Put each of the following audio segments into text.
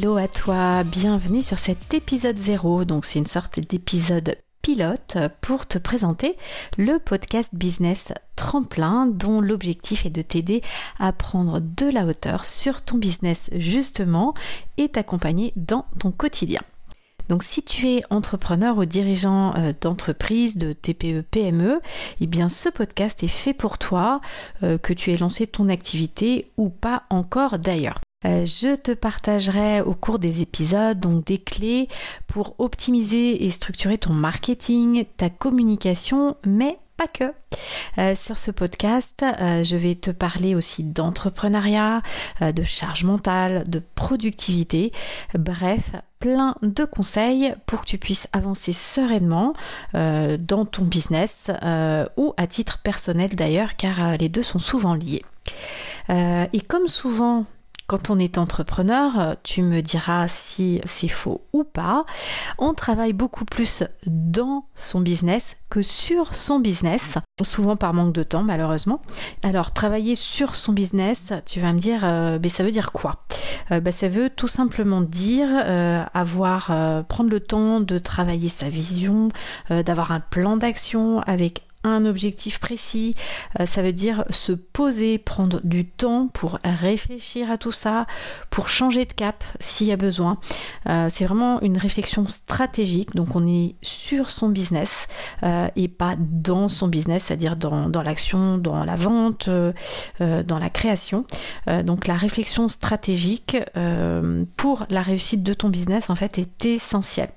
Hello à toi, bienvenue sur cet épisode 0. Donc c'est une sorte d'épisode pilote pour te présenter le podcast business tremplin dont l'objectif est de t'aider à prendre de la hauteur sur ton business justement et t'accompagner dans ton quotidien. Donc si tu es entrepreneur ou dirigeant euh, d'entreprise, de TPE, PME, eh bien ce podcast est fait pour toi, euh, que tu aies lancé ton activité ou pas encore d'ailleurs. Euh, je te partagerai au cours des épisodes donc des clés pour optimiser et structurer ton marketing, ta communication, mais pas que. Euh, sur ce podcast, euh, je vais te parler aussi d'entrepreneuriat, de charge mentale, de productivité, bref, plein de conseils pour que tu puisses avancer sereinement dans ton business ou à titre personnel d'ailleurs, car les deux sont souvent liés. et comme souvent quand on est entrepreneur, tu me diras si c'est faux ou pas. On travaille beaucoup plus dans son business que sur son business, souvent par manque de temps malheureusement. Alors travailler sur son business, tu vas me dire, euh, mais ça veut dire quoi? Euh, bah, Ça veut tout simplement dire euh, avoir, prendre le temps de travailler sa vision, d'avoir un plan d'action avec objectif précis. Euh, ça veut dire se poser, prendre du temps pour réfléchir à tout ça, pour changer de cap s'il y a besoin. Euh, c'est vraiment une réflexion stratégique. Donc on est sur son business euh, et pas dans son business, c'est-à-dire dans l'action, dans la vente, dans la création. donc la réflexion stratégique pour la réussite de ton business en fait est essentielle.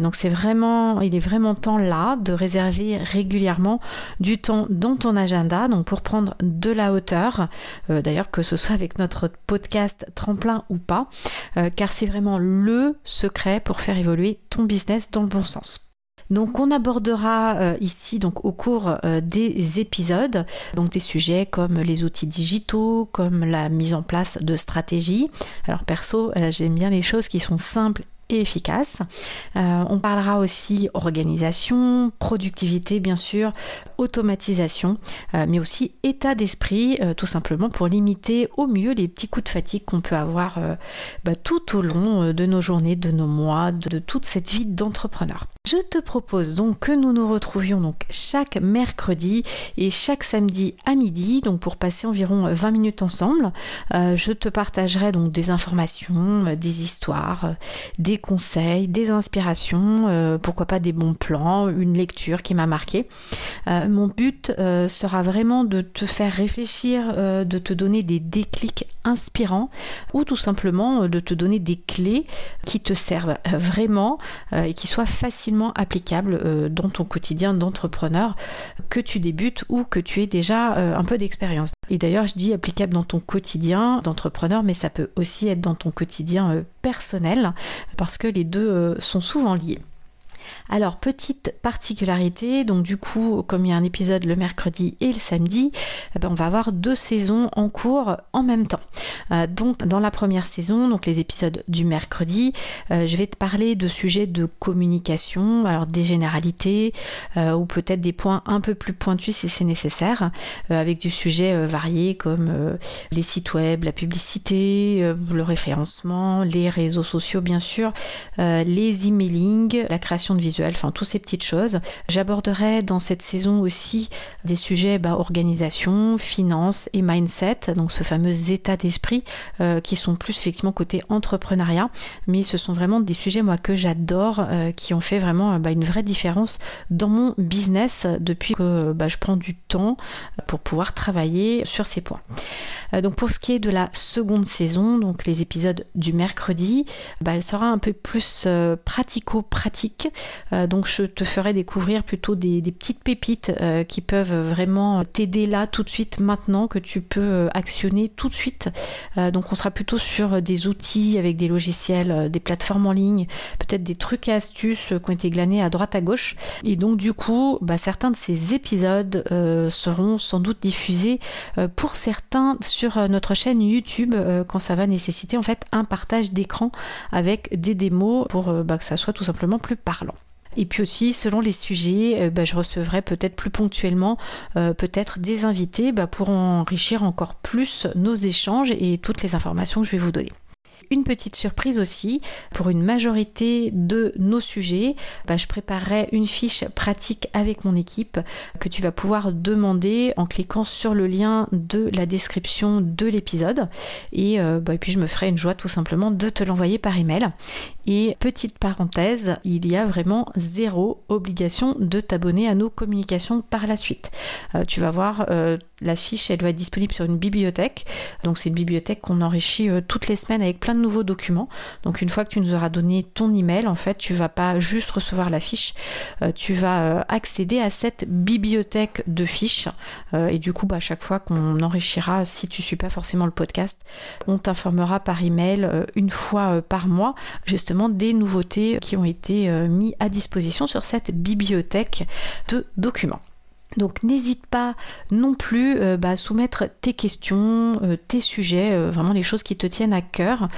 Donc c'est vraiment, il est vraiment temps là de réserver régulièrement du temps dans ton agenda, donc pour prendre de la hauteur, euh, d'ailleurs que ce soit avec notre podcast tremplin ou pas, euh, car c'est vraiment le secret pour faire évoluer ton business dans le bon sens. Donc on abordera euh, ici donc au cours des épisodes donc des sujets comme les outils digitaux, comme la mise en place de stratégies. Alors perso, j'aime bien les choses qui sont simples et efficace. Euh, on parlera aussi organisation, productivité bien sûr, automatisation, euh, mais aussi état d'esprit, euh, tout simplement pour limiter au mieux les petits coups de fatigue qu'on peut avoir bah, tout au long de nos journées, de nos mois, de, toute cette vie d'entrepreneur. Je te propose donc que nous nous retrouvions donc chaque mercredi et chaque samedi à midi, donc pour passer environ 20 minutes ensemble. je te partagerai donc des informations, des histoires, des conseils, des inspirations, euh, pourquoi pas des bons plans, une lecture qui m'a marqué. Euh, mon but euh, sera vraiment de te faire réfléchir, de te donner des déclics inspirants ou tout simplement de te donner des clés qui te servent vraiment et qui soient facilement applicables dans ton quotidien d'entrepreneur, que tu débutes ou que tu aies déjà un peu d'expérience. Et d'ailleurs, je dis applicable dans ton quotidien d'entrepreneur, mais ça peut aussi être dans ton quotidien personnel parce que les deux euh, sont souvent liés. Alors, petite particularité, donc du coup, comme il y a un épisode le mercredi et le samedi, eh ben, on va avoir deux saisons en cours en même temps. Euh, donc, dans la première saison, donc les épisodes du mercredi, euh, je vais te parler de sujets de communication, alors des généralités euh, ou peut-être des points un peu plus pointus si c'est nécessaire, avec du sujet variés comme les sites web, la publicité, le référencement, les réseaux sociaux bien sûr, les emailing, la création de visuels, enfin toutes ces petites choses. J'aborderai dans cette saison aussi des sujets bah, organisation, finance et mindset, donc ce fameux état d'esprit euh, qui sont plus effectivement côté entrepreneuriat, mais ce sont vraiment des sujets moi que j'adore, euh, qui ont fait vraiment bah, une vraie différence dans mon business depuis que bah, je prends du temps pour pouvoir travailler sur ces points. Euh, donc pour ce qui est de la seconde saison, donc les épisodes du mercredi, elle sera un peu plus pratico-pratique euh, donc je te ferai découvrir plutôt des, petites pépites euh, qui peuvent vraiment t'aider là tout de suite maintenant que tu peux euh, actionner tout de suite. donc on sera plutôt sur des outils avec des logiciels, des plateformes en ligne, peut-être des trucs et astuces qui ont été glanés à droite à gauche. Et donc du coup, bah, certains de ces épisodes seront sans doute diffusés pour certains sur notre chaîne YouTube quand ça va nécessiter en fait un partage d'écran avec des démos pour bah, que ça soit tout simplement plus parlant. Et puis aussi, selon les sujets, euh, bah, je recevrai peut-être plus ponctuellement euh, peut-être des invités bah, pour enrichir encore plus nos échanges et toutes les informations que je vais vous donner. Une petite surprise aussi, pour une majorité de nos sujets, bah, je préparerai une fiche pratique avec mon équipe que tu vas pouvoir demander en cliquant sur le lien de la description de l'épisode. Et, euh, bah, et puis je me ferai une joie tout simplement de te l'envoyer par email. Et petite parenthèse, il y a vraiment zéro obligation de t'abonner à nos communications par la suite. Euh, tu vas voir, euh, la fiche, elle doit être disponible sur une bibliothèque. Donc c'est une bibliothèque qu'on enrichit toutes les semaines avec de nouveaux documents. Donc une fois que tu nous auras donné ton email, en fait, tu vas pas juste recevoir la fiche, tu vas accéder à cette bibliothèque de fiches. et du coup, bah, à chaque fois qu'on enrichira, si tu suis pas forcément le podcast, on t'informera par email une fois par mois, justement des nouveautés qui ont été euh, mis à disposition sur cette bibliothèque de documents. Donc n'hésite pas non plus euh, bah, à soumettre tes questions, euh, tes sujets, vraiment les choses qui te tiennent à cœur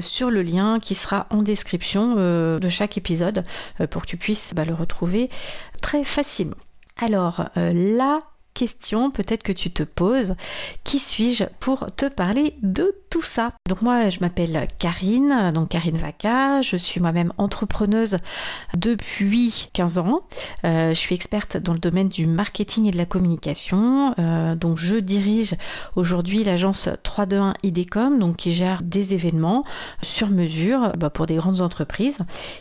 sur le lien qui sera en description de chaque épisode pour que tu puisses bah, le retrouver très facilement. Alors là, question peut-être que tu te poses. Qui suis-je pour te parler de tout ça? Donc moi je m'appelle Karine, donc Karine Vaca, je suis moi-même entrepreneuse depuis 15 ans. Euh, je suis experte dans le domaine du marketing et de la communication. Euh, donc je dirige aujourd'hui l'agence 321 IDECOM, donc qui gère des événements sur mesure bah, pour des grandes entreprises.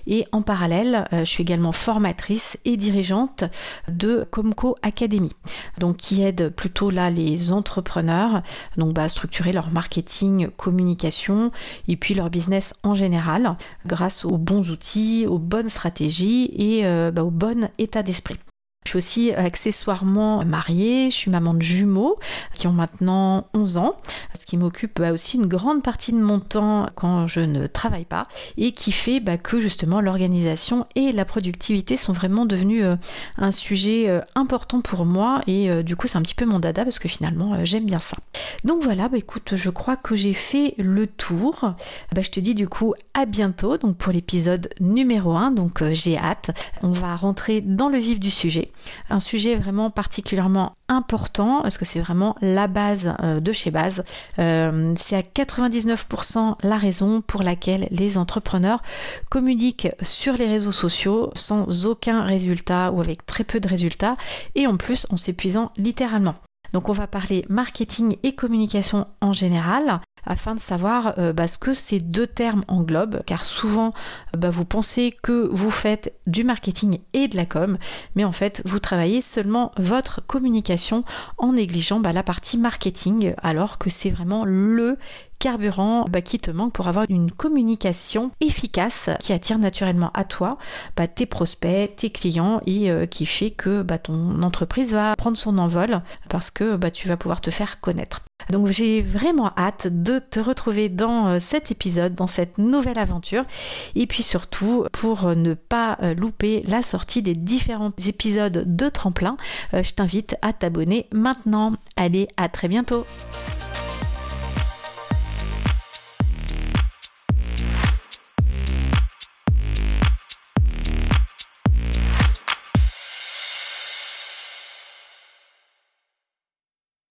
Et en parallèle, euh, je suis également formatrice et dirigeante de Comco Academy donc qui aide plutôt là les entrepreneurs donc bah, à structurer leur marketing, communication et puis leur business en général grâce aux bons outils, aux bonnes stratégies et euh, bah, au bon état d'esprit. Je suis aussi accessoirement mariée, je suis maman de jumeaux qui ont maintenant 11 ans, ce qui m'occupe bah, aussi une grande partie de mon temps quand je ne travaille pas et qui fait bah, que justement l'organisation et la productivité sont vraiment devenus euh, un sujet euh, important pour moi et euh, du coup c'est un petit peu mon dada parce que finalement j'aime bien ça. Donc voilà, bah, écoute, je crois que j'ai fait le tour. je te dis du coup à bientôt donc pour l'épisode numéro 1, donc j'ai hâte. On va rentrer dans le vif du sujet. Un sujet vraiment particulièrement important, parce que c'est vraiment la base euh, de chez base. Euh, c'est à 99% la raison pour laquelle les entrepreneurs communiquent sur les réseaux sociaux sans aucun résultat ou avec très peu de résultats, et en plus en s'épuisant littéralement. Donc on va parler marketing et communication en général afin de savoir euh, bah, ce que ces deux termes englobent, car souvent bah, vous pensez que vous faites du marketing et de la com, mais en fait vous travaillez seulement votre communication en négligeant bah, la partie marketing, alors que c'est vraiment le carburant bah, qui te manque pour avoir une communication efficace qui attire naturellement à toi bah, tes prospects, tes clients et euh, qui fait que bah, ton entreprise va prendre son envol parce que tu vas pouvoir te faire connaître. Donc j'ai vraiment hâte de te retrouver dans euh, cet épisode, dans cette nouvelle aventure. Et puis surtout, pour ne pas euh, louper la sortie des différents épisodes de Tremplin, je t'invite à t'abonner maintenant. Allez, à très bientôt